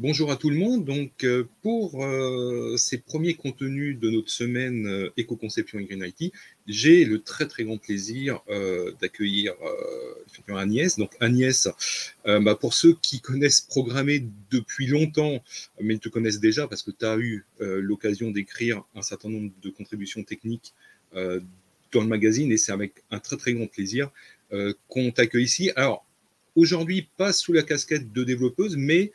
Bonjour à tout le monde. Donc, euh, pour euh, ces premiers contenus de notre semaine euh, éco-conception et Green IT, j'ai le très très grand plaisir d'accueillir Agnès. Donc, Agnès, bah, pour ceux qui connaissent programmer depuis longtemps, mais te connaissent déjà parce que tu as eu l'occasion d'écrire un certain nombre de contributions techniques dans le magazine et c'est avec un très très grand plaisir qu'on t'accueille ici. Alors, aujourd'hui, pas sous la casquette de développeuse, mais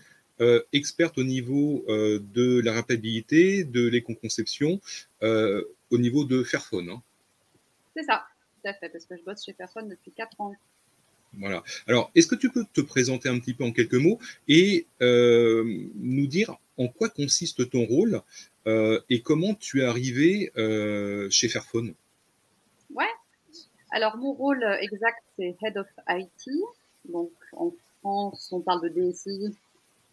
experte au niveau euh, de la rapidité, de l'éco-conception, euh, au niveau de Fairphone. Hein. C'est ça, tout à fait, parce que je bosse chez Fairphone depuis 4 ans. Voilà. Alors, est-ce que tu peux te présenter un petit peu en quelques mots et nous dire en quoi consiste ton rôle et comment tu es arrivé chez Fairphone? Ouais. Alors, mon rôle exact, c'est Head of IT. Donc, en France, on parle de DSI,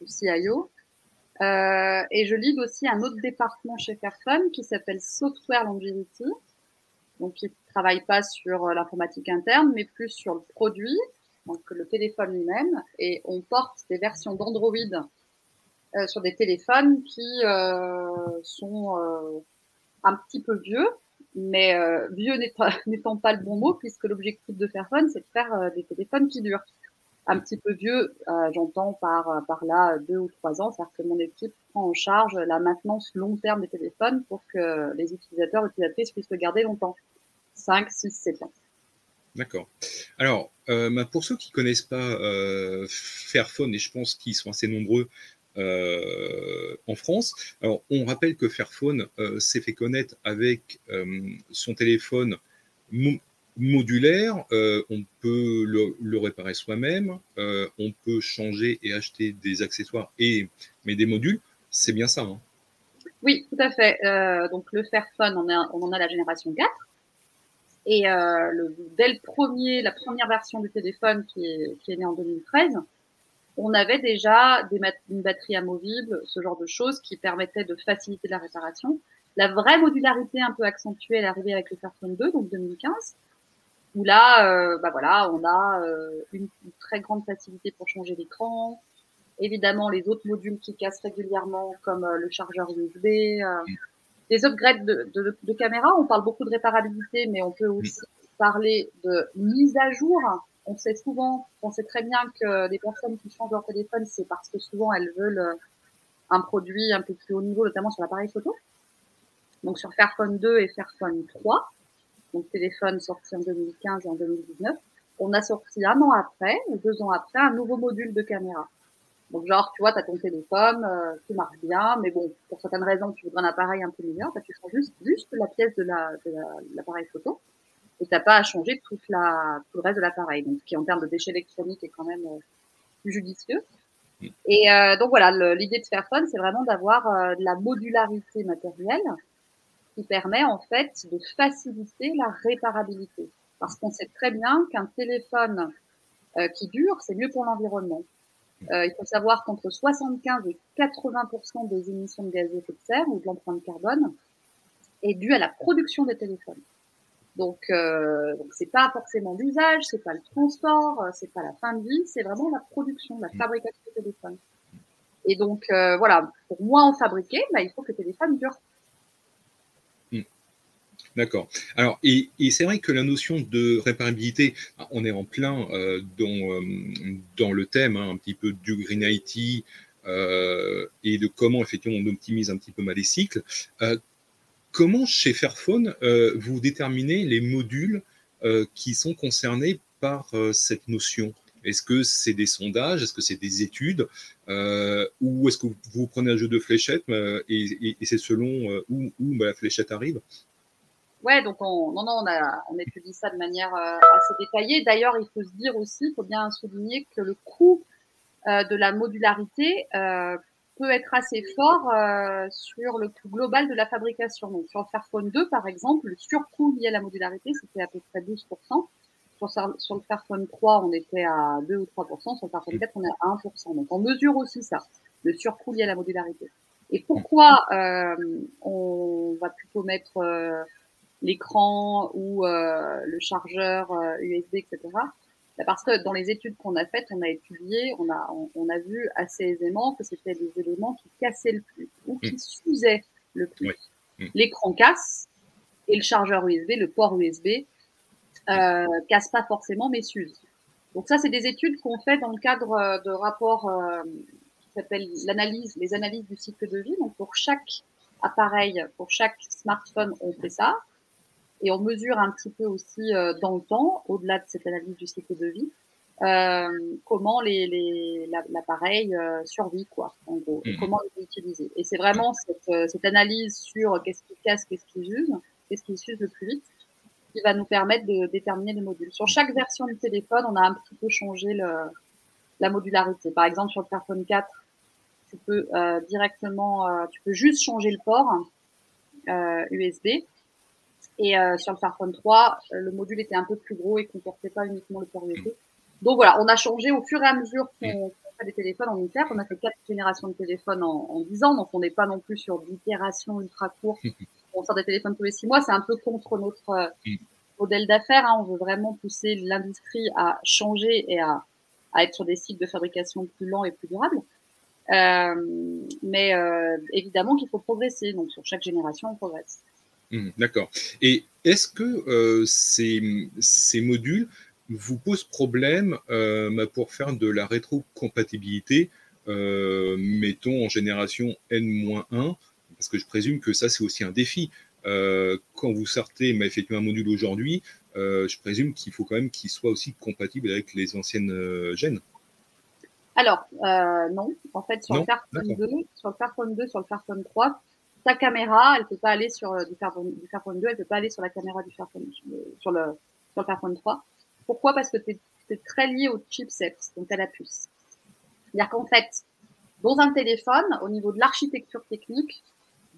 CIO. Euh, et je lead aussi un autre département chez Fairphone qui s'appelle Software Longevity. Donc, qui travaille pas sur euh, l'informatique interne, mais plus sur le produit, donc le téléphone lui-même. Et on porte des versions d'Android euh, sur des téléphones qui sont un petit peu vieux, mais vieux n'étant pas le bon mot, puisque l'objectif de Fairphone, c'est de faire des téléphones qui durent un petit peu vieux, euh, j'entends par, euh, par là deux ou trois ans, c'est-à-dire que mon équipe prend en charge la maintenance long terme des téléphones pour que les utilisateurs, utilisatrices puissent le garder longtemps. 5, 6, 7 ans. D'accord. Alors, euh, bah, pour ceux qui ne connaissent pas Fairphone, et je pense qu'ils sont assez nombreux en France, alors, on rappelle que Fairphone s'est fait connaître avec son téléphone modulaire, euh, on peut le, réparer soi-même, euh, on peut changer et acheter des accessoires et mais des modules, c'est bien ça. Hein oui, tout à fait. Euh, donc le Fairphone, on, en a la génération 4. Et le, dès le premier, la première version du téléphone qui est, née en 2013, on avait déjà des une batterie amovible, ce genre de choses qui permettaient de faciliter la réparation. La vraie modularité un peu accentuée, est arrivée avec le Fairphone 2, donc 2015 où là, euh, bah voilà, on a euh, une, très grande facilité pour changer l'écran. Évidemment, les autres modules qui cassent régulièrement, comme euh, le chargeur USB, les upgrades de, de, de, caméra. On parle beaucoup de réparabilité, mais on peut aussi parler de mise à jour. On sait souvent, on sait très bien que les personnes qui changent leur téléphone, c'est parce que souvent elles veulent un produit un peu plus haut niveau, notamment sur l'appareil photo. Donc sur Fairphone 2 et Fairphone 3 donc téléphone sorti en 2015 et en 2019. On a sorti un an après, ou deux ans après, un nouveau module de caméra. Donc genre, tu vois, tu as ton téléphone, euh, tout marche bien, mais bon, pour certaines raisons, tu voudrais un appareil un peu meilleur, bah, tu changes juste, juste la pièce de l'appareil la, photo, et t'as pas à changer toute la, tout le reste de l'appareil, donc qui en termes de déchets électroniques est quand même euh, plus judicieux. Et euh, donc voilà, l'idée de Fairphone, c'est vraiment d'avoir euh, de la modularité matérielle qui permet en fait de faciliter la réparabilité. Parce qu'on sait très bien qu'un téléphone euh, qui dure, c'est mieux pour l'environnement. Euh, il faut savoir qu'entre 75 et 80 des émissions de gaz à effet de serre ou de l'empreinte carbone est due à la production des téléphones. Donc, euh, donc c'est pas forcément l'usage, c'est pas le transport, euh, c'est pas la fin de vie, c'est vraiment la production, la fabrication des téléphones. Et donc euh, voilà, pour moins en fabriquer, bah, il faut que le téléphone dure D'accord. Alors, et, c'est vrai que la notion de réparabilité, on est en plein euh, dans, euh, dans, le thème hein, un petit peu du Green IT euh, et de comment effectivement on optimise un petit peu mal les cycles. comment chez Fairphone vous déterminez les modules qui sont concernés par cette notion? Est-ce que c'est des sondages? Est-ce que c'est des études? Ou est-ce que vous, prenez un jeu de fléchettes et, c'est selon où, où bah, la fléchette arrive? Ouais, donc on, non, non, on, a, on étudie ça de manière euh, assez détaillée. D'ailleurs, il faut se dire aussi, il faut bien souligner que le coût euh, de la modularité euh, peut être assez fort euh, sur le coût global de la fabrication. Donc sur le Fairphone 2, par exemple, le surcoût lié à la modularité, c'était à peu près 12%. Sur, sur le Fairphone 3, on était à 2 ou 3%. Sur le Fairphone 4, on est à 1%. Donc on mesure aussi ça, le surcoût lié à la modularité. Et pourquoi on va plutôt mettre l'écran ou euh, le chargeur USB, euh, etc. bah, Parce que dans les études qu'on a faites, on a étudié, on a, on, a vu assez aisément que c'était des éléments qui cassaient le plus ou qui mmh. s'usaient le plus. Mmh. L'écran casse et le chargeur USB, le port USB, euh, casse pas forcément mais s'use. Donc ça, c'est des études qu'on fait dans le cadre euh, de rapports euh, qui s'appellent l'analyse, les analyses du cycle de vie. Donc pour chaque appareil, pour chaque smartphone, on fait ça. Et on mesure un petit peu aussi euh, dans le temps, au-delà de cette analyse du cycle de vie, euh, comment les, les, l'appareil euh, survit, quoi, en gros, et mmh. comment il est utilisé. Et c'est vraiment cette, euh, cette analyse sur qu'est-ce qui casse, qu'est-ce qui use, qu'est-ce qui s'use le plus vite, qui va nous permettre de déterminer les modules. Sur chaque version du téléphone, on a un petit peu changé le, la modularité. Par exemple, sur le Fairphone 4, tu peux euh, directement, euh, tu peux juste changer le port USB. Euh, et sur le Fairphone 3, le module était un peu plus gros et comportait pas uniquement le port USB. Donc voilà, on a changé au fur et à mesure qu'on fait des téléphones en Inter. On a fait quatre générations de téléphones en, en 10 ans, donc on n'est pas non plus sur d'itération ultra courte. On sort des téléphones tous les six mois, c'est un peu contre notre modèle d'affaires. Hein. On veut vraiment pousser l'industrie à changer et à, à être sur des cycles de fabrication plus lents et plus durables. Euh, mais euh, évidemment qu'il faut progresser. Donc sur chaque génération, on progresse. Mmh, d'accord. Et est-ce que euh, ces, ces, modules vous posent problème bah, pour faire de la rétrocompatibilité, mettons en génération N-1 Parce que je présume que ça, c'est aussi un défi. quand vous sortez mais effectivement un module aujourd'hui, je présume qu'il faut quand même qu'il soit aussi compatible avec les anciennes gènes. Alors, euh, non. En fait, sur le Fairphone 2, sur le Fairphone 2, sur le Fairphone 3, ta caméra, elle peut pas aller sur euh, du Fairphone, du Fairphone 2, elle peut pas aller sur la caméra du Fairphone, euh, sur le, sur le Fairphone 3. Pourquoi? Parce que tu es, très lié au chipset, donc à la puce. C'est-à-dire qu'en fait, dans un téléphone, au niveau de l'architecture technique,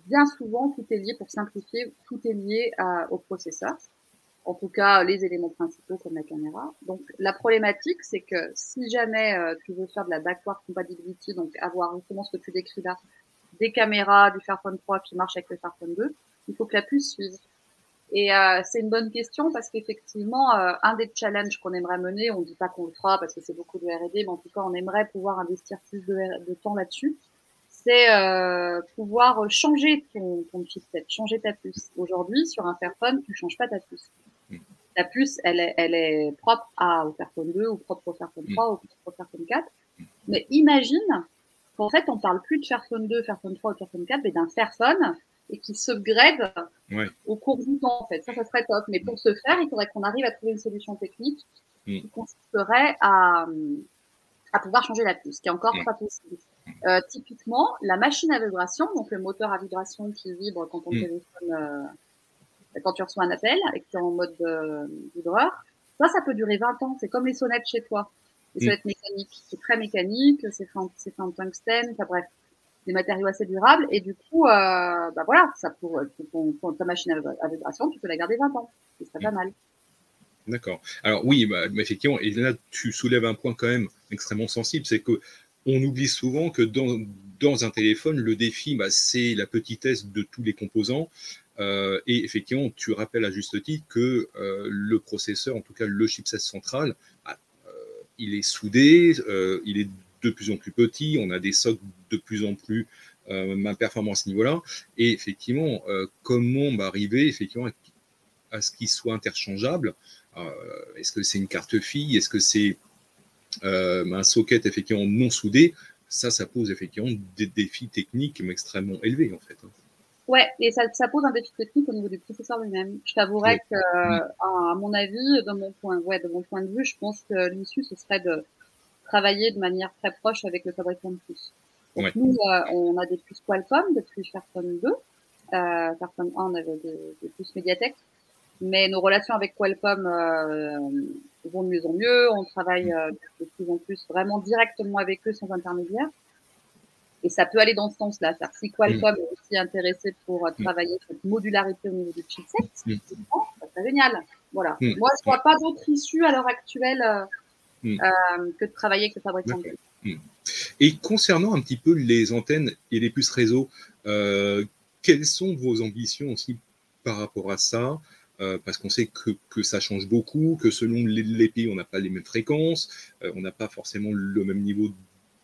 bien souvent, tout est lié, pour simplifier, tout est lié à, au processeur en tout cas les éléments principaux comme la caméra. Donc la problématique, c'est que si jamais euh, tu veux faire de la backward compatibility, donc avoir justement ce que tu décris là, des caméras du Fairphone 3 qui marchent avec le Fairphone 2, il faut que la puce suive. Et euh, c'est une bonne question parce qu'effectivement, euh, un des challenges qu'on aimerait mener, on ne dit pas qu'on le fera parce que c'est beaucoup de R&D, mais en tout cas, on aimerait pouvoir investir plus de, de temps là-dessus, c'est pouvoir changer ton, ton chipset, changer ta puce. Aujourd'hui, sur un Fairphone, tu changes pas ta puce la puce, elle est, elle est propre à, au Fairphone 2 ou propre au Fairphone 3 ou propre au Fairphone 4. Mais imagine qu'en fait, on parle plus de Fairphone 2, Fairphone 3 ou Fairphone 4, mais d'un Fairphone et qui s'upgrade ouais. au cours du temps, en fait. Ça, ça serait top. Mais pour ce faire, il faudrait qu'on arrive à trouver une solution technique mm. qui consisterait à, à pouvoir changer la puce, qui est encore mm. pas possible. Euh, typiquement, la machine à vibration, donc le moteur à vibration qui vibre quand on mm. téléphone euh, quand tu reçois un appel et que tu es en mode euh, vibreur, ça, ça peut durer 20 ans. C'est comme les sonnettes chez toi. Les mm. sonnettes mécaniques. C'est très mécanique, c'est fait, en, fait en tungstène, enfin bref, des matériaux assez durables. Et du coup, euh, bah voilà, ça pour, pour, ta machine à, vibration, tu peux la garder 20 ans. C'est pas mm. mal. D'accord. Alors oui, bah, effectivement, et là tu soulèves un point quand même extrêmement sensible, c'est que on oublie souvent que dans, dans un téléphone, le défi, bah, c'est la petitesse de tous les composants. Euh, et effectivement, tu rappelles à juste titre que euh, le processeur, en tout cas le chipset central, bah, il est soudé, il est de plus en plus petit, on a des socles de plus en plus ma performance à ce niveau-là. Et effectivement, comment bah, arriver effectivement à, ce qu'il soit interchangeable? Est-ce que c'est une carte fille? Est-ce que c'est un socket effectivement non soudé? Ça, ça pose effectivement des défis techniques extrêmement élevés en fait. Ouais, et ça, ça, pose un défi technique au niveau du processeur lui-même. Je t'avouerais que, à mon avis, de mon point, ouais, de mon point de vue, je pense que l'issue ce serait de travailler de manière très proche avec le fabricant de puces. Donc nous, euh, on a des puces Qualcomm depuis Fairphone 2. Euh, Fairphone 1, on avait des, des, puces Mediatek. Mais nos relations avec Qualcomm euh, vont de mieux en mieux. On travaille euh, de plus en plus vraiment directement avec eux sans intermédiaire. Et ça peut aller dans ce sens-là. Si Qualcomm mm. est aussi intéressé pour euh, mm. travailler cette modularité au niveau du chipset, mm. c'est génial. Voilà. Moi, je ne vois pas d'autre issue à l'heure actuelle euh, euh, que de travailler avec le fabricant Et concernant un petit peu les antennes et les puces réseau, quelles sont vos ambitions aussi par rapport à ça? Parce qu'on sait que, que, ça change beaucoup, que selon les, pays, on n'a pas les mêmes fréquences, on n'a pas forcément le même niveau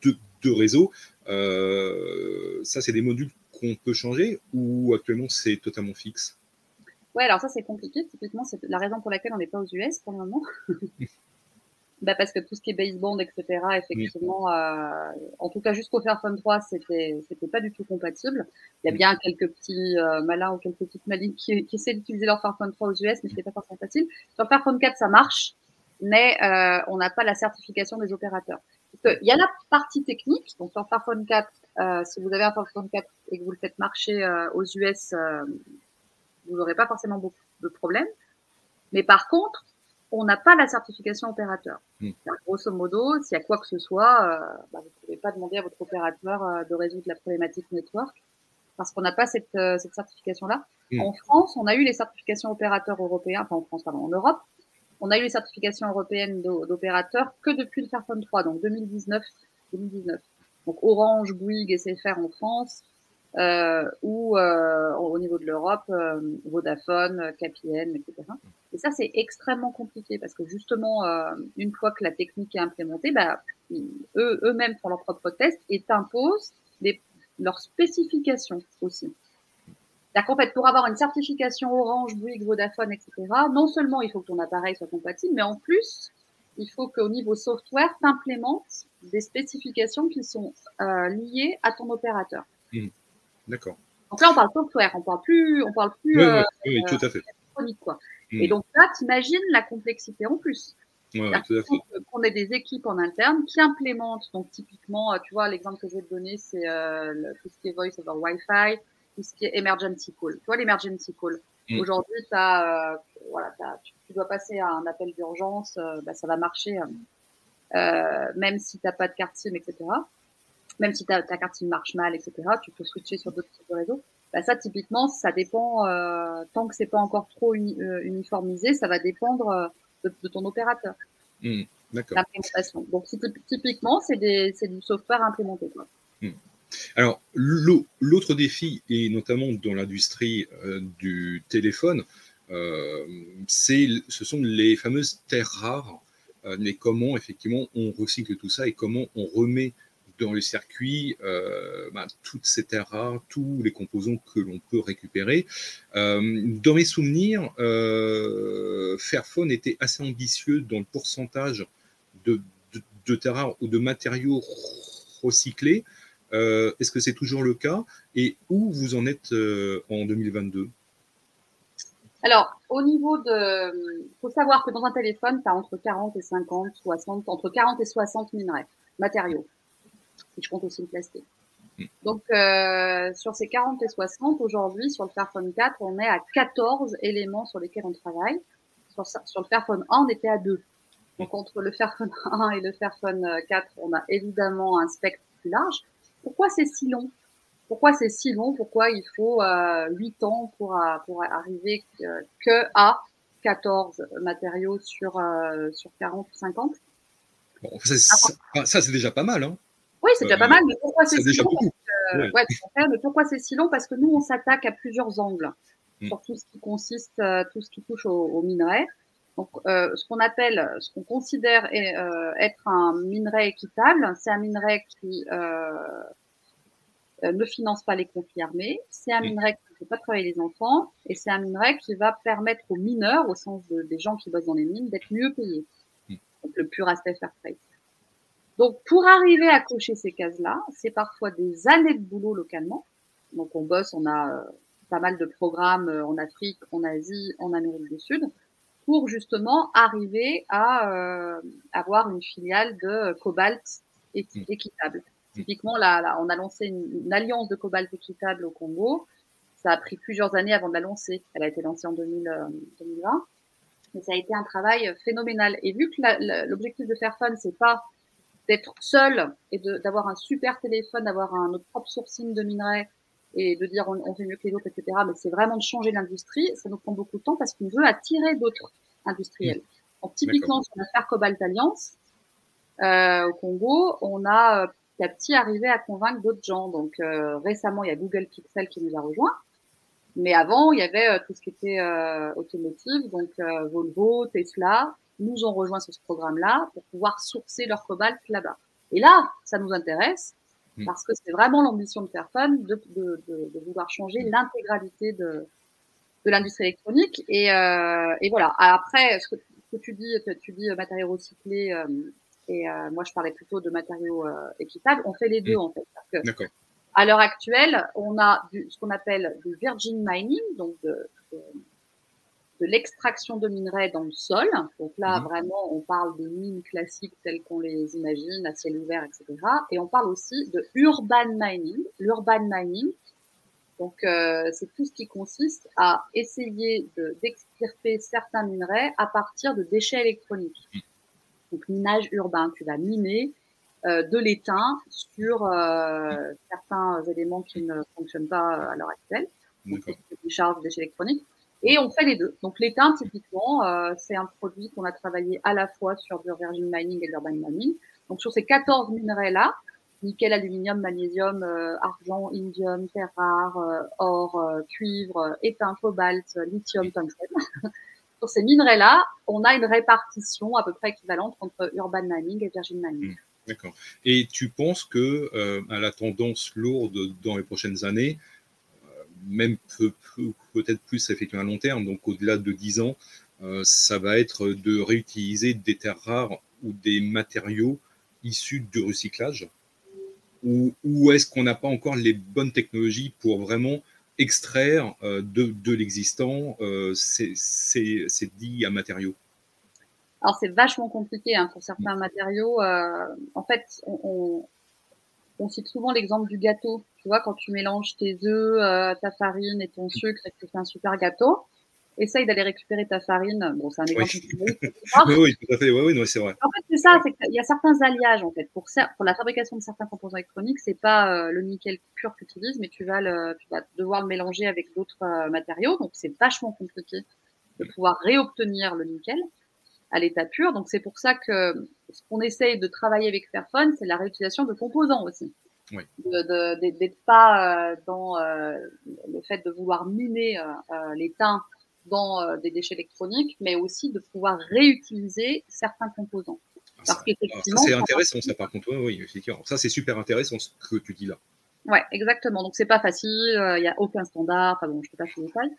de, de réseau. Ça, c'est des modules qu'on peut changer ou actuellement c'est totalement fixe? Ouais, alors ça c'est compliqué. Typiquement, c'est la raison pour laquelle on n'est pas aux US pour le moment. bah parce que tout ce qui est baseband, etc., effectivement, euh, en tout cas jusqu'au Fairphone 3, c'était c'était pas du tout compatible. Il y a bien quelques petits euh, malins ou quelques petites malines qui, qui essaient d'utiliser leur Fairphone 3 aux US, mais c'était pas forcément facile. Sur Fairphone 4, ça marche, mais euh, on n'a pas la certification des opérateurs. Il y a la partie technique, donc sur Fairphone 4, euh, si vous avez un Fairphone 4 et que vous le faites marcher euh, aux US, euh, vous n'aurez pas forcément beaucoup de problèmes. Mais par contre, on n'a pas la certification opérateur. Mm. Grosso modo, s'il y a quoi que ce soit, euh, bah, vous ne pouvez pas demander à votre opérateur euh, de résoudre la problématique network parce qu'on n'a pas cette, euh, cette certification-là. Mm. En France, on a eu les certifications opérateurs européens, enfin en France, pardon, en Europe, on a eu les certifications européennes d'opérateurs que depuis le Fairphone 3, donc 2019, 2019. Donc Orange, Bouygues et SFR en France, euh, ou euh, au niveau de l'Europe, euh, Vodafone, KPN, etc. Et ça, c'est extrêmement compliqué parce que justement, euh, une fois que la technique est implémentée, bah, eux, eux-mêmes font leurs propres tests et imposent leurs spécifications aussi. Qu'en fait, pour avoir une certification Orange, Bouygues, Vodafone, etc., non seulement il faut que ton appareil soit compatible, mais en plus, il faut qu'au niveau software, tu implémentes des spécifications qui sont euh, liées à ton opérateur. Mmh. D'accord. Donc là, on parle software, on parle plus, on parle plus oui, euh, oui, tout à fait. quoi. Mmh. Et donc là, t'imagines la complexité en plus. Ouais. Qu'on ait des équipes en interne qui implémentent, donc typiquement, euh, tu vois, l'exemple que je vais te donner, c'est euh, tout ce qui est voice over Wi-Fi, tout ce qui est emergency call. Tu vois, l'emergency call. Mmh. Aujourd'hui, euh, voilà, tu, tu, dois passer à un appel d'urgence, euh, bah, ça va marcher, euh, même si t'as pas de carte SIM, etc même si ta, ta carte SIM marche mal, etc., tu peux switcher sur d'autres types de réseaux. Bah, ça, typiquement, ça dépend, euh, tant que c'est pas encore trop uni, euh, uniformisé, ça va dépendre euh, de, de, ton opérateur. Mmh, D'accord. Donc, typiquement, c'est du software implémenté. Quoi. Mmh. Alors, l'autre défi, et notamment dans l'industrie euh, du téléphone, euh, ce sont les fameuses terres rares. Euh, mais comment, effectivement, on recycle tout ça et comment on remet dans le circuit bah, toutes ces terres rares, tous les composants que l'on peut récupérer. Dans mes souvenirs, Fairphone était assez ambitieux dans le pourcentage de terres rares ou de matériaux recyclés. Euh, Est-ce que c'est toujours le cas Et où vous en êtes euh, en 2022 alors, au niveau de, faut savoir que dans un téléphone, tu as entre 40 et 50, 60, entre 40 et 60 minerais, matériaux si je compte aussi le plastique. Mm. Donc, euh, sur ces 40 et 60, aujourd'hui, sur le Fairphone 4, on est à 14 éléments sur lesquels on travaille. Sur, sur le Fairphone 1, on était à 2. Donc, entre le Fairphone 1 et le Fairphone 4, on a évidemment un spectre plus large. Pourquoi c'est si long? Pourquoi c'est si long? Pourquoi il faut euh, 8 ans pour, euh, pour arriver que, que, à 14 matériaux sur, euh, sur 40 ou 50 bon, ça, ça c'est déjà pas mal. Hein oui, c'est déjà pas mal, mais pourquoi c'est si long? euh, ouais. mais pourquoi c'est si long? Parce que nous, on s'attaque à plusieurs angles mm. sur tout ce qui consiste, euh, tout ce qui touche au, au minerai. Donc, euh, ce qu'on appelle, ce qu'on considère est, euh, être un minerai équitable, c'est un minerai qui euh, ne finance pas les conflits armés, c'est un mm. minerai qui ne fait pas travailler les enfants, et c'est un minerai qui va permettre aux mineurs, au sens de, des gens qui bossent dans les mines, d'être mieux payés. Mm. Donc, le pur aspect fair trade. Donc, pour arriver à cocher ces cases-là, c'est parfois des années de boulot localement. Donc, on bosse, on a euh, pas mal de programmes euh, en Afrique, en Asie, en Amérique du Sud, pour justement arriver à euh, avoir une filiale de cobalt mmh. équitable. Mmh. Typiquement, là, là, on a lancé une, une, alliance de cobalt équitable au Congo. Ça a pris plusieurs années avant de la lancer. Elle a été lancée en 2000, 2020. Mais ça a été un travail phénoménal. Et vu que l'objectif de Fairphone, c'est pas d'être seul et d'avoir un super téléphone, d'avoir un notre propre sourcing de minerais et de dire on, on fait mieux que les autres, etc. Mais c'est vraiment de changer l'industrie. Ça nous prend beaucoup de temps parce qu'on veut attirer d'autres industriels. Mmh. Donc, typiquement, sur l'affaire Cobalt Alliance, euh, au Congo, on a euh, petit à petit arrivé à convaincre d'autres gens. Donc, euh, récemment, il y a Google Pixel qui nous a rejoint. Mais avant, il y avait euh, tout ce qui était euh, automotive, donc euh, Volvo, Tesla, nous ont rejoint sur ce programme-là pour pouvoir sourcer leur cobalt là-bas. Et là, ça nous intéresse mm. parce que c'est vraiment l'ambition de Fairphone de, de, de, de, vouloir changer l'intégralité de, de l'industrie électronique. Et, euh, et, voilà. Après, ce que, ce que, tu dis, tu dis matériaux recyclés, euh, et euh, moi je parlais plutôt de matériaux équitables. On fait les deux mm. en fait. D'accord. À l'heure actuelle, on a du, ce qu'on appelle du virgin mining, donc de, de, de l'extraction de minerais dans le sol. Donc là, mhm. vraiment, on parle de mines classiques telles qu'on les imagine, à ciel ouvert, etc. Et on parle aussi de urban mining. L'urban mining, donc euh, c'est tout ce qui consiste à essayer d'extirper certains minerais à partir de déchets électroniques. Mhm. Donc minage urbain, tu vas miner euh, de l'étain sur euh, certains éléments qui ne fonctionnent pas à l'heure actuelle, donc des charges de déchets électroniques. Et on fait les deux. Donc l'étain, typiquement, euh, c'est un produit qu'on a travaillé à la fois sur du virgin mining et l'urban mining. Donc sur ces 14 minerais-là, nickel, aluminium, magnésium, argent, indium, terre rare, or, cuivre, étain, cobalt, lithium, tungstène. Sur ces minerais-là, on a une répartition à peu près équivalente entre urban mining et virgin mining. Hmm. D'accord. Et tu penses que euh, à la tendance lourde dans les prochaines années, euh, même peut-être plus effectivement à long terme, donc au-delà de 10 ans, euh, ça va être de réutiliser des terres rares ou des matériaux issus du recyclage? Ou, ou est-ce qu'on n'a pas encore les bonnes technologies pour vraiment extraire de, de l'existant ces, ces, ces dits à matériaux alors c'est vachement compliqué hein, pour certains matériaux. Euh, en fait, on, on, on cite souvent l'exemple du gâteau. Tu vois, quand tu mélanges tes œufs, euh, ta farine et ton sucre et que tu fais un super gâteau, essaye d'aller récupérer ta farine. Bon, c'est un exemple. Oui. oui, tout à fait. Oui, oui, c'est vrai. En fait, c'est ça. C'est qu'il y a certains alliages en fait pour pour la fabrication de certains composants électroniques. C'est pas euh, le nickel pur que tu utilises, mais tu vas le, tu vas devoir le mélanger avec d'autres euh, matériaux. Donc c'est vachement compliqué de pouvoir réobtenir le nickel à l'état pur. Donc c'est pour ça que ce qu'on essaye de travailler avec Fairphone, c'est la réutilisation de composants aussi. Oui. D'être pas euh, dans le fait de vouloir miner les teints dans des déchets électroniques, mais aussi de pouvoir réutiliser certains composants. Parce qu'effectivement, c'est intéressant ça par contre, oui, effectivement. Ça c'est super intéressant ce que tu dis là. Ouais, exactement. Donc c'est pas facile, il n'y a aucun standard. Enfin bon, je ne peux pas faire les détails,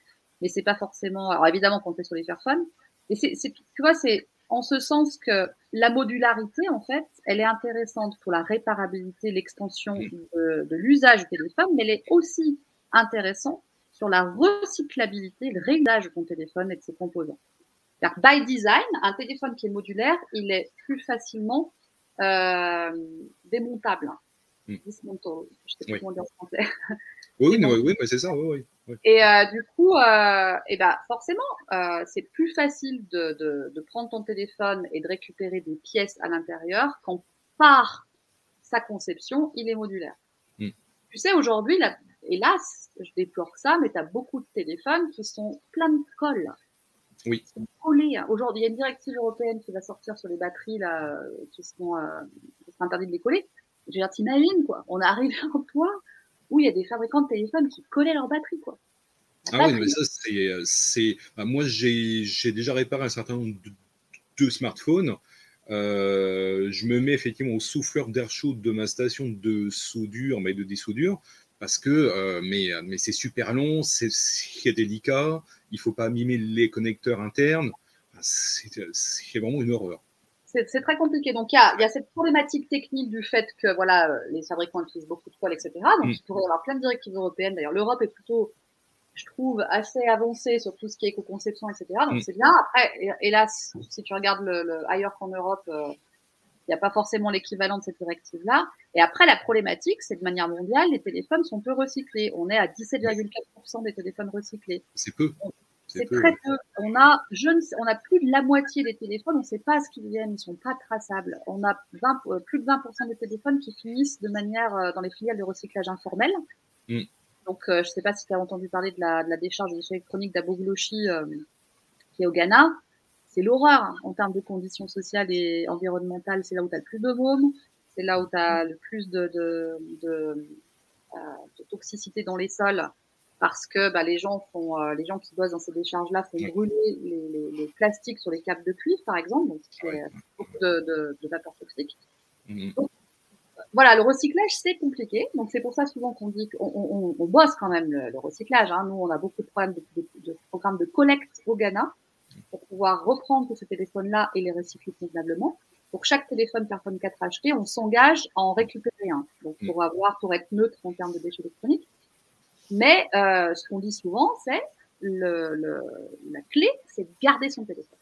mais c'est pas forcément. Alors évidemment, fait sur les Fairphone, et c'est, tu vois, c'est en ce sens que la modularité, en fait, elle est intéressante pour la réparabilité, l'extension de, de l'usage du téléphone, mais elle est aussi intéressante sur la recyclabilité, le réglage de ton téléphone et de ses composants. Car by design, un téléphone qui est modulaire, il est plus facilement euh, démontable. Mm. Dismontable. Je sais pas comment dire en français. Oui, oui, oui, c'est ça. Oui, oui. Et euh, du coup, euh, et ben, forcément, euh, c'est plus facile de, de, de, prendre ton téléphone et de récupérer des pièces à l'intérieur quand par sa conception, il est modulaire. Mm. Tu sais, aujourd'hui, hélas, je déplore ça, mais tu as beaucoup de téléphones qui sont pleins de colle. Oui. Ils sont collés. Aujourd'hui, il y a une directive européenne qui va sortir sur les batteries là, qui seront, euh, qui sera interdit de les coller. Je veux dire, t'imagines, quoi. On arrive à un point où il y a des fabricants de téléphones qui collaient leur batterie, quoi. ah oui, mais ça, c'est. Bah, moi, j'ai déjà réparé un certain nombre de, smartphones. Euh, je me mets effectivement au souffleur d'air chaud de ma station de soudure, mais de dissoudure, parce que euh, mais, mais c'est super long, c'est délicat, il faut pas mimer les connecteurs internes, c'est vraiment une horreur c'est très compliqué. Donc, il y a, y a, cette problématique technique du fait que voilà, euh, les fabricants utilisent beaucoup de colle, etc. Donc, mm. il pourrait y avoir plein de directives européennes. D'ailleurs, l'Europe est plutôt, je trouve, assez avancée sur tout ce qui est éco-conception, etc. Donc, mm. c'est bien. Après, hélas, si tu regardes le, le ailleurs qu'en Europe, euh, il n'y a pas forcément l'équivalent de cette directive-là. Et après, la problématique, c'est de manière mondiale, les téléphones sont peu recyclés. On est à 17,4% des téléphones recyclés. C'est peu. C'est très peu. On a, je ne on a plus de la moitié des téléphones, on ne sait pas ce qu'ils viennent, ils sont pas traçables. On a 20, euh, plus de 20% des téléphones qui finissent de manière euh, dans les filiales de recyclage informel. Mm. Donc, euh, je ne sais pas si tu as entendu parler de la, de la décharge des déchets électroniques d'Abogloshi, qui est au Ghana. C'est l'horreur hein, en termes de conditions sociales et environnementales. C'est là où tu as le plus de mômes, c'est là où tu as le plus de, de, de, de toxicité dans les sols parce que bah, les gens font, les gens qui bossent dans ces décharges-là font brûler les, les, plastiques sur les câbles de cuivre, par exemple, donc c'est beaucoup de, de, de vapeur toxique. Mmh voilà, le recyclage, c'est compliqué. Donc, c'est pour ça souvent qu'on dit qu'on on, on, bosse quand même le, recyclage. Hein. Nous, on a beaucoup de, problèmes de, de, programmes de collecte au Ghana pour pouvoir reprendre tous ces téléphones-là et les recycler convenablement. Pour chaque téléphone personne 4 acheté, on s'engage à en récupérer un. Donc, pour avoir, pour être neutre en termes de déchets électroniques. Mais euh, ce qu'on dit souvent, c'est le, le, la clé, c'est de garder son téléphone.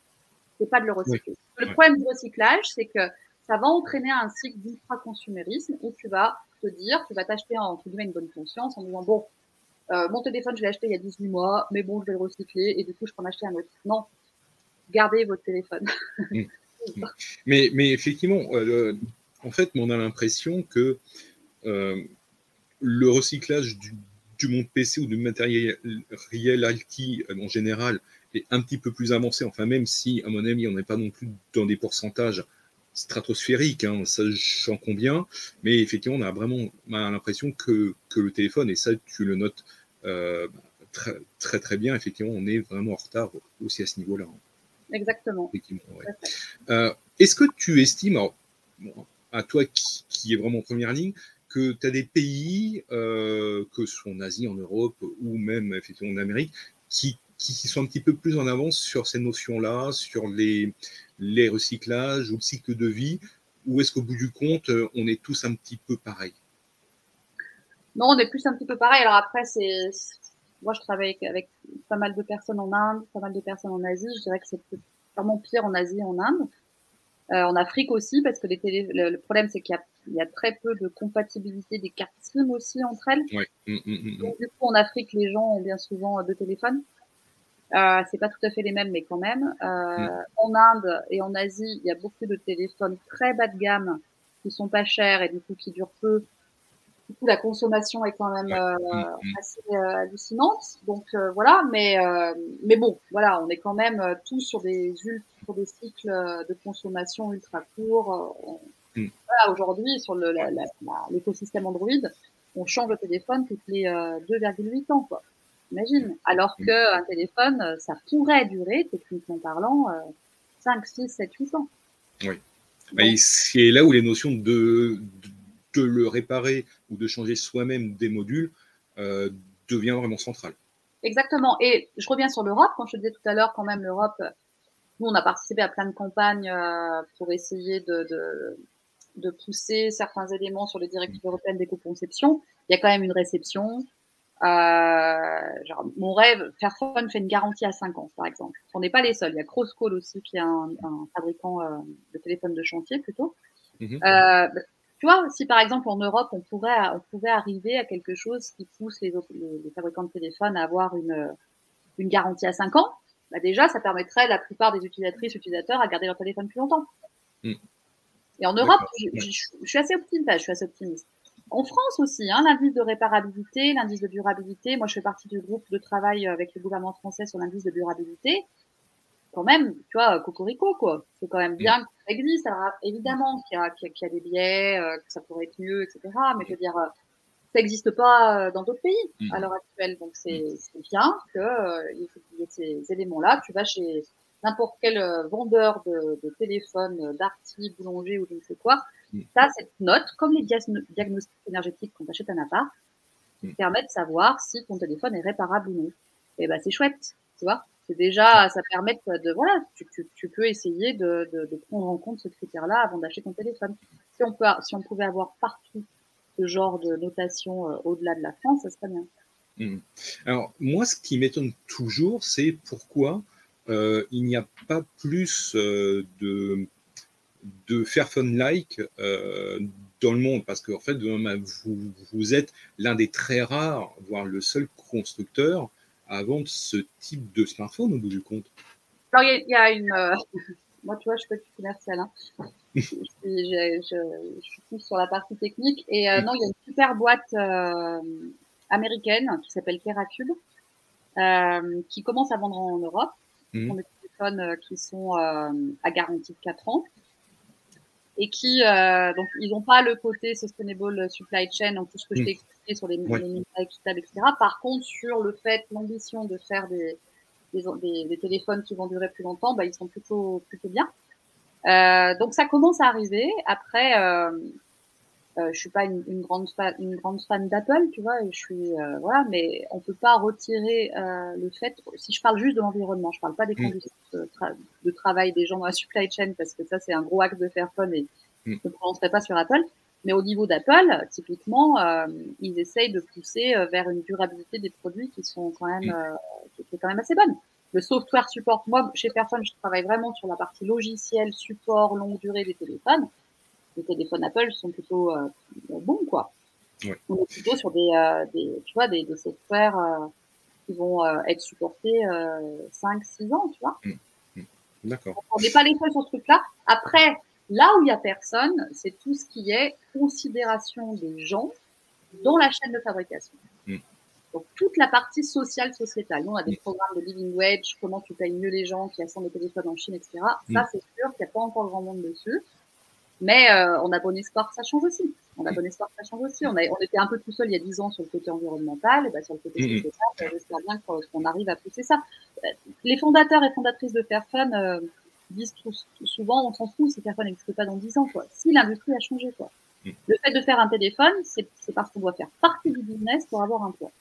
C'est pas de le recycler. Le problème du recyclage, c'est que ça va entraîner un cycle d'ultra-consumérisme où tu vas te dire, tu vas t'acheter entre guillemets une bonne conscience en disant bon, euh, mon téléphone je l'ai acheté il y a 18 mois, mais bon je vais le recycler et du coup je peux en acheter un autre. Non, gardez votre téléphone. Mmh. mais, effectivement, euh, en fait, on a l'impression que euh, le recyclage du, monde PC ou du matériel IT en général est un petit peu plus avancé. Enfin, même si, à mon avis, on n'est pas non plus dans des pourcentages stratosphérique, hein, ça j'en conviens, mais effectivement, on a vraiment l'impression que, que, le téléphone, et ça tu le notes euh, très, très, bien, effectivement, on est vraiment en retard aussi à ce niveau-là. Exactement. Euh, est-ce que tu estimes, à toi qui, qui, est vraiment en première ligne, que tu as des pays, euh, que ce soit en Asie, en Europe ou même effectivement en Amérique, qui, qui sont un petit peu plus en avance sur ces notions-là, sur les, les recyclages ou le cycle de vie Ou est-ce qu'au bout du compte, on est tous un petit peu pareil Non, on est plus un petit peu pareil. Alors après, c'est moi, je travaille avec, pas mal de personnes en Inde, pas mal de personnes en Asie. Je dirais que c'est vraiment pire en Asie et en Inde. Euh, en Afrique aussi, parce que les télé... le, problème, c'est qu'il y, y, a très peu de compatibilité des cartes SIM aussi entre elles. Ouais. Mmh, mmh, mmh, Donc, du coup, en Afrique, les gens ont bien souvent deux téléphones. Euh, c'est pas tout à fait les mêmes, mais quand même. Euh. En Inde et en Asie, il y a beaucoup de téléphones très bas de gamme qui sont pas chers et du coup qui durent peu. Du coup, la consommation est quand même euh, mm, mm. assez euh, hallucinante. Donc euh, voilà, mais mais bon, voilà, on est quand même tous sur des sur des cycles de consommation ultra courts. Voilà, aujourd'hui sur l'écosystème Android, on change de téléphone toutes les 2,8 ans, quoi. Imagine. Alors mm. qu'un téléphone, euh, ça pourrait durer, techniquement parlant, 5, 6, 7, 8 ans. Oui. c'est là où les notions de, de, le réparer ou de changer soi-même des modules euh, devient vraiment centrales. Exactement. Et je reviens sur l'Europe. Quand je te disais tout à l'heure, quand même, l'Europe, nous, on a participé à plein de campagnes euh, pour essayer de, de, de, pousser certains éléments sur les directives européennes d'éco-conception. Il y a quand même une réception. Euh, genre, mon rêve, Fairphone fait une garantie à 5 ans, par exemple. On n'est pas les seuls. Il y a Crosscall aussi, qui est un, un fabricant euh, de téléphone de chantier plutôt. Euh, tu vois, si par exemple en Europe, on pourrait, on pouvait arriver à quelque chose qui pousse les, les, les fabricants de téléphones à avoir une, une garantie à 5 ans, bah déjà, ça permettrait à la plupart des utilisatrices, utilisateurs à garder leur téléphone plus longtemps. Mm. Et en Europe, je, je, je, suis assez optimiste. Je suis assez optimiste. En France aussi, hein, l'indice de réparabilité, l'indice de durabilité. Moi, je fais partie du groupe de travail avec le gouvernement français sur l'indice de durabilité. Quand même, tu vois, cocorico, quoi. C'est quand même bien que ça existe. Alors, évidemment qu'il y, a, qu'il y, a des biais, euh, que ça pourrait être mieux, etc. Mais je veux dire, euh, ça n'existe pas euh, dans d'autres pays mmh. à l'heure actuelle. Donc, c'est bien qu'il y ait ces éléments-là. Tu vas chez n'importe quel vendeur de, de téléphone, d'arty, boulanger ou je ne sais quoi, Mm. Ça, cette note, comme les diagnostics énergétiques qu'on achète un appart, qui mm. permet de savoir si ton téléphone est réparable ou non. Et ben c'est chouette, tu vois. C'est déjà, ça permet de, voilà, tu, peux essayer de, prendre en compte ce critère-là avant d'acheter ton téléphone. Si on pouvait avoir partout ce genre de notation euh, au-delà de la France, ça serait bien. Mm. Alors moi, ce qui m'étonne toujours, c'est pourquoi euh, il n'y a pas plus euh, de de Fairphone-like dans le monde Parce qu'en fait, vous, vous êtes l'un des très rares, voire le seul constructeur à vendre ce type de smartphone au bout du compte? Alors, il y, a une. Euh, moi, tu vois, je suis pas du commercial. Hein. je, suis, je, suis plus sur la partie technique. Et euh, non, il y a une super boîte américaine qui s'appelle Keracube, qui commence à vendre en Europe. Mmh. Ce sont des téléphones qui sont à garantie de 4 ans et qui euh, donc ils n'ont pas le côté sustainable supply chain, donc tout ce que je t'ai mm. expliqué sur les, les équitables, etc. Par contre, sur le fait, l'ambition de faire des, des, des, des, téléphones qui vont durer plus longtemps, bah, ils sont plutôt plutôt bien. Euh, donc ça commence à arriver. Après, euh, euh, je suis pas une, une, grande fan, une grande fan d'Apple, tu vois. Je suis euh, voilà, mais on peut pas retirer euh, le fait. Si je parle juste de l'environnement, je parle pas des mm. conditions de, tra de, travail des gens dans la supply chain parce que ça c'est un gros axe de Fairphone et mm. je ne prononcerai pas sur Apple. Mais au niveau d'Apple, typiquement, euh, ils essayent de pousser euh, vers une durabilité des produits qui sont quand même, mm. qui, qui est quand même assez bonne. Le software support, moi, chez Fairphone, je travaille vraiment sur la partie logiciel, support, longue durée des téléphones les téléphones Apple sont plutôt euh, bons, quoi. Ouais. On est plutôt sur des, euh, des tu vois, des, des softwares euh, qui vont euh, être supportés 5-6 ans, tu vois. Mmh. Mmh. D'accord. On n'est pas les seuls sur ce truc-là. Après, là où il n'y a personne, c'est tout ce qui est considération des gens dans la chaîne de fabrication. Mmh. Donc, toute la partie sociale, sociétale. Nous, on a des programmes de living wage, comment tu payes mieux les gens qui assemblent des téléphones en Chine, etc. Ça, c'est sûr qu'il n'y a pas encore grand monde dessus. Mais euh, on a bon espoir que ça change aussi. On a bon espoir que ça change aussi. On, a, on était un peu tout seul il y a dix ans sur le côté environnemental. Et ben, sur le côté sociétal, ben, j'espère bien qu'on arrive à pousser ça. Les fondateurs et fondatrices de Fairphone euh, disent tout, souvent on s'en fout si Fairphone n'existe pas dans dix ans. Quoi. Si l'industrie a changé. Quoi. Mm. Le fait de faire un téléphone, c'est parce qu'on doit faire partie du business pour avoir un poids.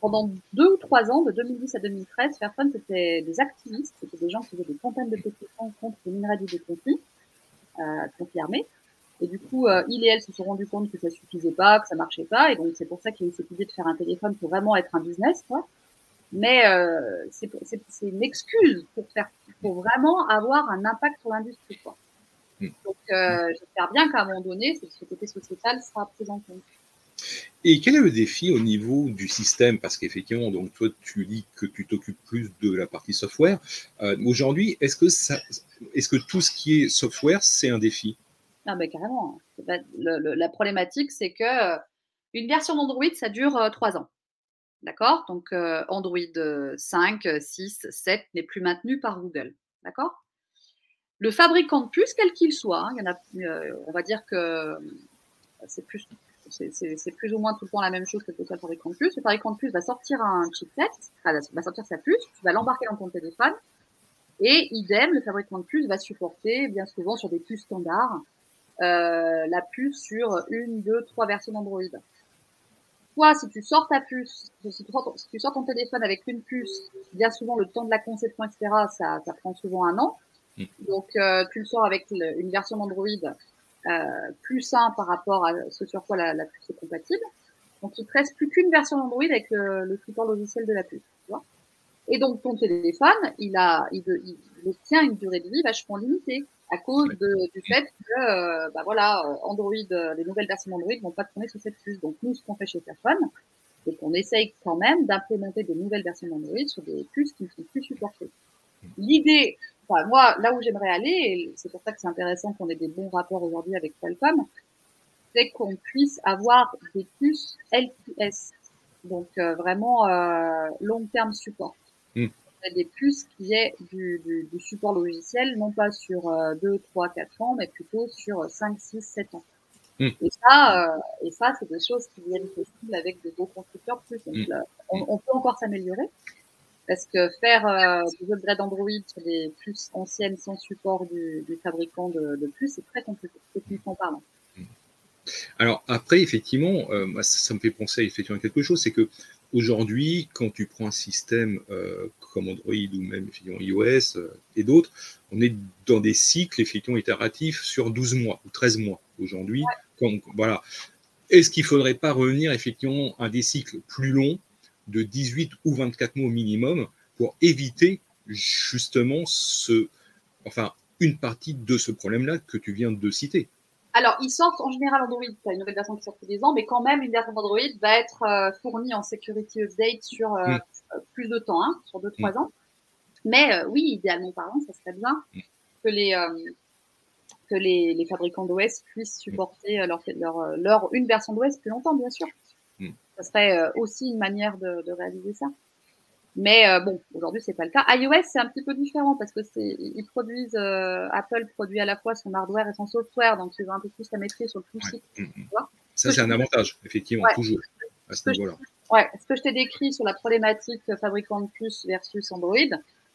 Pendant deux ou trois ans, de 2010 à 2013, Fairphone, c'était des activistes, c'était des gens qui faisaient des centaines de pétitions contre les minerais du euh, confirmé. Et du coup, euh, il et elle se sont rendus compte que ça suffisait pas, que ça marchait pas, et donc c'est pour ça qu'il y a eu cette idée de faire un téléphone pour vraiment être un business, quoi. Mais euh, c'est une excuse pour faire, pour vraiment avoir un impact sur l'industrie, quoi. Hmm. Donc, euh, j'espère bien qu'à un moment donné, ce côté sociétal sera pris en compte. Et quel est le défi au niveau du système? Parce qu'effectivement, donc toi, tu dis que tu t'occupes plus de la partie software. Euh, Aujourd'hui, est-ce que tout ce qui est software, c'est un défi? Ah ben carrément. La problématique, c'est que euh, une version d'Android, ça dure euh, trois ans. D'accord? Donc Android 5, 6, 7 n'est plus maintenu par Google. D'accord? Le fabricant de puces, quel qu'il soit, hein, on va dire que c'est plus c'est plus ou moins tout le temps la même chose que le fabricant de puce. Le fabricant de puce va sortir un chipset, va sortir sa puce, tu vas l'embarquer dans ton téléphone, et idem, le fabricant de puce va supporter bien souvent sur des puces standards euh, la puce sur une, deux, trois versions d'Android. Toi, si tu sors ta puce, si tu, sors ton, si tu sors ton téléphone avec une puce, bien souvent le temps de la conception, etc., ça, ça prend souvent un an. Mm. Donc, euh, tu le sors avec le, une version d'Android plus sain par rapport à ce sur quoi la, puce est compatible. Donc, il te reste plus qu'une version d'Android avec le, support logiciel de la puce. Tu vois et donc, ton téléphone, il, a, il, il, obtient une durée de vie vachement limitée à cause de, du fait que, euh, bah voilà, Android, les nouvelles versions d'Android vont pas tourner sur cette puce. Donc, nous, ce qu'on fait chez Fairphone, c'est qu'on essaye quand même d'implémenter des nouvelles versions d'Android sur des puces qui ne sont plus supportées. L'idée Enfin, moi, là où j'aimerais aller, et c'est pour ça que c'est intéressant qu'on ait des bons rapports aujourd'hui avec Qualcomm, c'est qu'on puisse avoir des puces LTS, donc euh, vraiment euh, long terme support. Mm. Des puces qui aient du, du, du, support logiciel, non pas sur euh, 2, 3, 4 ans, mais plutôt sur 5, 6, 7 ans. Mm. Et ça, euh, et ça, c'est des choses qui viennent possibles avec des gros constructeurs plus. Donc, mm. là, on, on, peut encore s'améliorer. Parce que faire euh, des upgrades Android sur des puces anciennes sans support du, du fabricant de, de puces, c'est très compliqué, techniquement parlant. Alors après, effectivement, euh, ça, ça, me fait penser effectivement à quelque chose, c'est que aujourd'hui, quand tu prends un système euh, comme Android ou même effectivement iOS euh, et d'autres, on est dans des cycles effectivement itératifs sur 12 mois ou 13 mois aujourd'hui. Ouais. Voilà. Est-ce qu'il ne faudrait pas revenir effectivement à des cycles plus longs de 18 ou 24 mois au minimum pour éviter justement ce, enfin, une partie de ce problème-là que tu viens de citer. Alors, ils sortent en général Android, tu as une nouvelle version qui sort tous les ans, mais quand même, une version d'Android va être euh, fournie en security update sur euh, mm. plus de temps, hein, sur 2-3 mm. ans. Mais euh, oui, idéalement parlant, ça serait bien mm. que les, euh, que les, les fabricants d'OS puissent supporter leur, leur, leur, une version d'OS plus longtemps, bien sûr. Ça serait aussi une manière de, de réaliser ça. Mais euh, bon, aujourd'hui, c'est pas le cas. iOS, c'est un petit peu différent parce que c'est, ils produisent, euh, Apple produit à la fois son hardware et son software, donc ils ont un peu plus la maîtrise sur tout site. Mm, mm. Ça, c'est un avantage, effectivement, toujours, à ce niveau-là. Ouais, ce que je t'ai décrit sur la problématique fabricant de puces versus Android,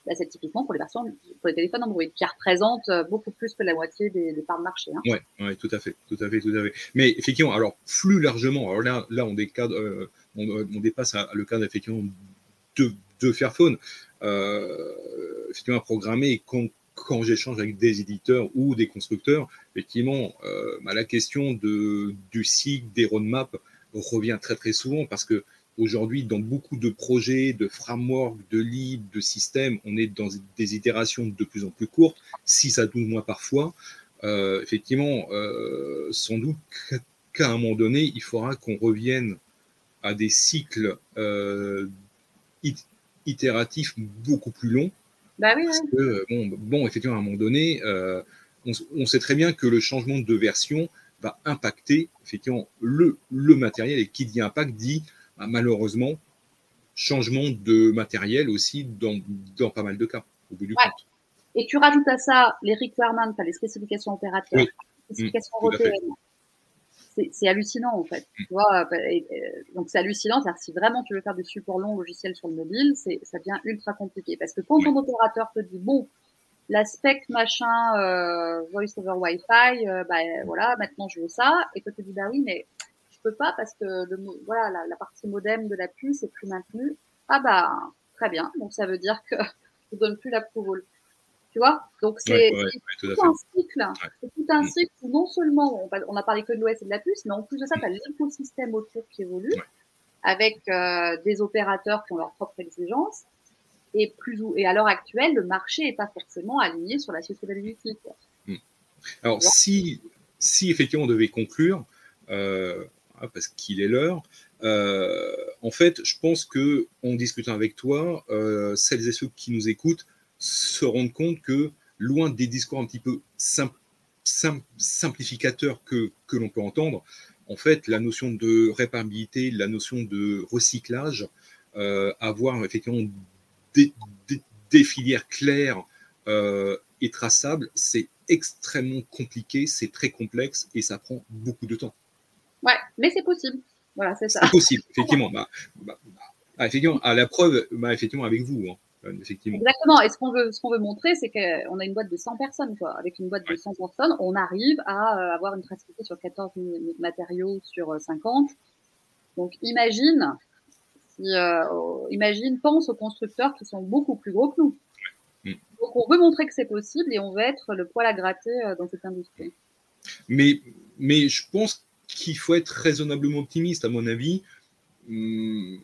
bah, c'est typiquement pour les versions, pour les téléphones Android, qui représentent euh, beaucoup plus que la moitié des, parts de marché. Hein. Ouais, ouais, tout à fait, tout à fait, tout à fait. Mais effectivement, alors plus largement, alors là, là, on, décadre, euh, on, dépasse le cadre effectivement de, de Fairphone, euh, effectivement programmer quand, quand j'échange avec des éditeurs ou des constructeurs, effectivement, bah, la question de, du cycle, des roadmaps revient très très souvent parce que Aujourd'hui, dans beaucoup de projets, de frameworks, de livres, de systèmes, on est dans des itérations de plus en plus courtes, 6 à 12 mois parfois. Euh, effectivement, euh, sans doute qu'à un moment donné, il faudra qu'on revienne à des cycles euh, itératifs beaucoup plus longs. Bah oui, bon, bon, effectivement, à un moment donné, on, on, sait très bien que le changement de version va impacter effectivement le, le matériel et qui dit impact dit malheureusement changement de matériel aussi dans, dans, pas mal de cas, au bout du compte. Et tu rajoutes à ça les requirements, les spécifications opératoires, les spécifications mmh, européennes. C'est hallucinant en fait. Mmh. Tu vois, bah, donc c'est hallucinant. cest si vraiment tu veux faire du support long logiciel sur le mobile, ça devient ultra compliqué. Parce que quand ton opérateur te dit bon, l'aspect machin euh, voice over Wi-Fi, euh, bah, voilà, maintenant je veux ça, et que tu te dis bah oui, mais peux pas parce que le, voilà, la, partie modem de la puce est plus maintenue. Ah bah, très bien. Donc ça veut dire que je ne donne plus l'approval. Tu vois? Donc c'est tout, un cycle. C'est tout un mm. cycle où non seulement on, a parlé que de l'OS et de la puce, mais en plus de ça, tu as l'écosystème autour qui évolue avec euh, des opérateurs qui ont leurs propres exigences. Et, plus, et à l'heure actuelle, le marché n'est pas forcément aligné sur la sustainability. Mm. Alors, si, si effectivement on devait conclure, euh, parce qu'il est l'heure. Euh, en fait, je pense que en discutant avec toi, euh, celles et ceux qui nous écoutent se rendent compte que loin des discours un petit peu simplificateurs que, que l'on peut entendre, en fait, la notion de réparabilité, la notion de recyclage, euh, avoir effectivement des, filières claires et traçables, c'est extrêmement compliqué, c'est très complexe et ça prend beaucoup de temps. Ouais, mais c'est possible. Voilà, c'est ça. C'est possible, effectivement. Bah, bah, bah, effectivement, à la preuve, bah, effectivement, avec vous. Hein, euh, effectivement. Exactement. Et ce qu'on veut, ce qu'on veut montrer, c'est qu'on a une boîte de 100 personnes. Quoi. Avec une boîte de 100 personnes, on arrive à euh, avoir une traçabilité sur 14 matériaux sur 50. Euh, Donc, imagine, si, imagine, pense aux constructeurs qui sont beaucoup plus gros que nous. Mm. Donc, on veut montrer que c'est possible et on veut être le poil à gratter dans cette industrie. Mais, mais je pense qu'il faut être raisonnablement optimiste, à mon avis. Hmm,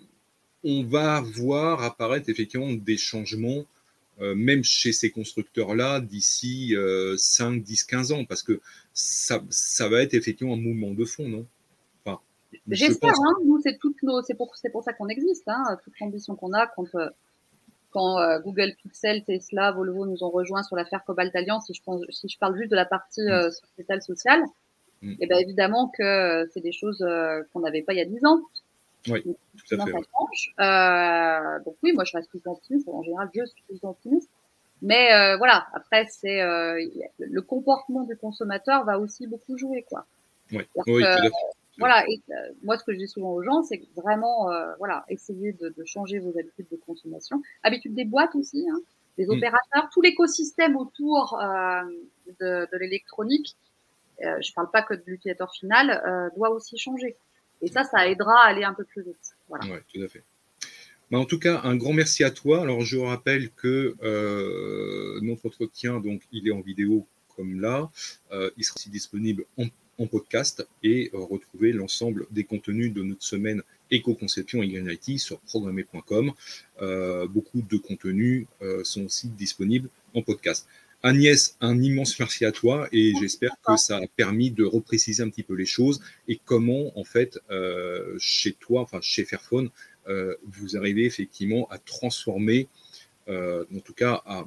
on va voir apparaître effectivement des changements, euh, même chez ces constructeurs-là, d'ici 5, 10, 15 ans, parce que ça, va être effectivement un mouvement de fond, non? J'espère, hein, nous, c'est pour, pour, ça qu'on existe, hein, toute l'ambition qu'on a quand, euh, quand euh, Google Pixel, Tesla, Volvo nous ont rejoints sur l'affaire Cobalt Alliance, si je, pense, si je parle juste de la partie mm. sociétale sociale, Mm. Et bien évidemment que euh, c'est des choses euh, qu'on n'avait pas il y a 10 ans. Oui, tout à fait. Euh, donc oui, moi je reste plus optimiste. En général, je suis plus optimiste. Mais euh, voilà, après c'est euh, le comportement du consommateur va aussi beaucoup jouer quoi. Oui, oui tout à fait. Voilà, et moi ce que je dis souvent aux gens, c'est vraiment voilà, essayer de, de, changer vos habitudes de consommation, habitudes des boîtes aussi, hein, des mm. opérateurs, tout l'écosystème autour de, de l'électronique euh, je ne parle pas que de l'utilisateur final, euh, doit aussi changer. Et ça, ça aidera à aller un peu plus vite. Voilà. Ouais, tout à fait. Mais en tout cas, un grand merci à toi. Alors, je rappelle que euh, notre entretien, donc, il est en vidéo comme là. il sera aussi disponible en, podcast et retrouver l'ensemble des contenus de notre semaine éco-conception et Green IT sur programmer.com. beaucoup de contenus sont aussi disponibles en podcast. Agnès, un immense merci à toi et j'espère que ça a permis de repréciser un petit peu les choses et comment, en fait, euh, chez toi, enfin chez Fairphone, euh, vous arrivez effectivement à transformer, euh, en tout cas à,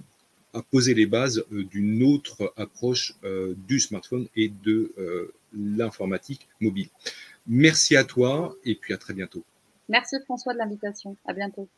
poser les bases d'une autre approche du smartphone et de l'informatique mobile. Merci à toi et puis à très bientôt. Merci François de l'invitation. À bientôt.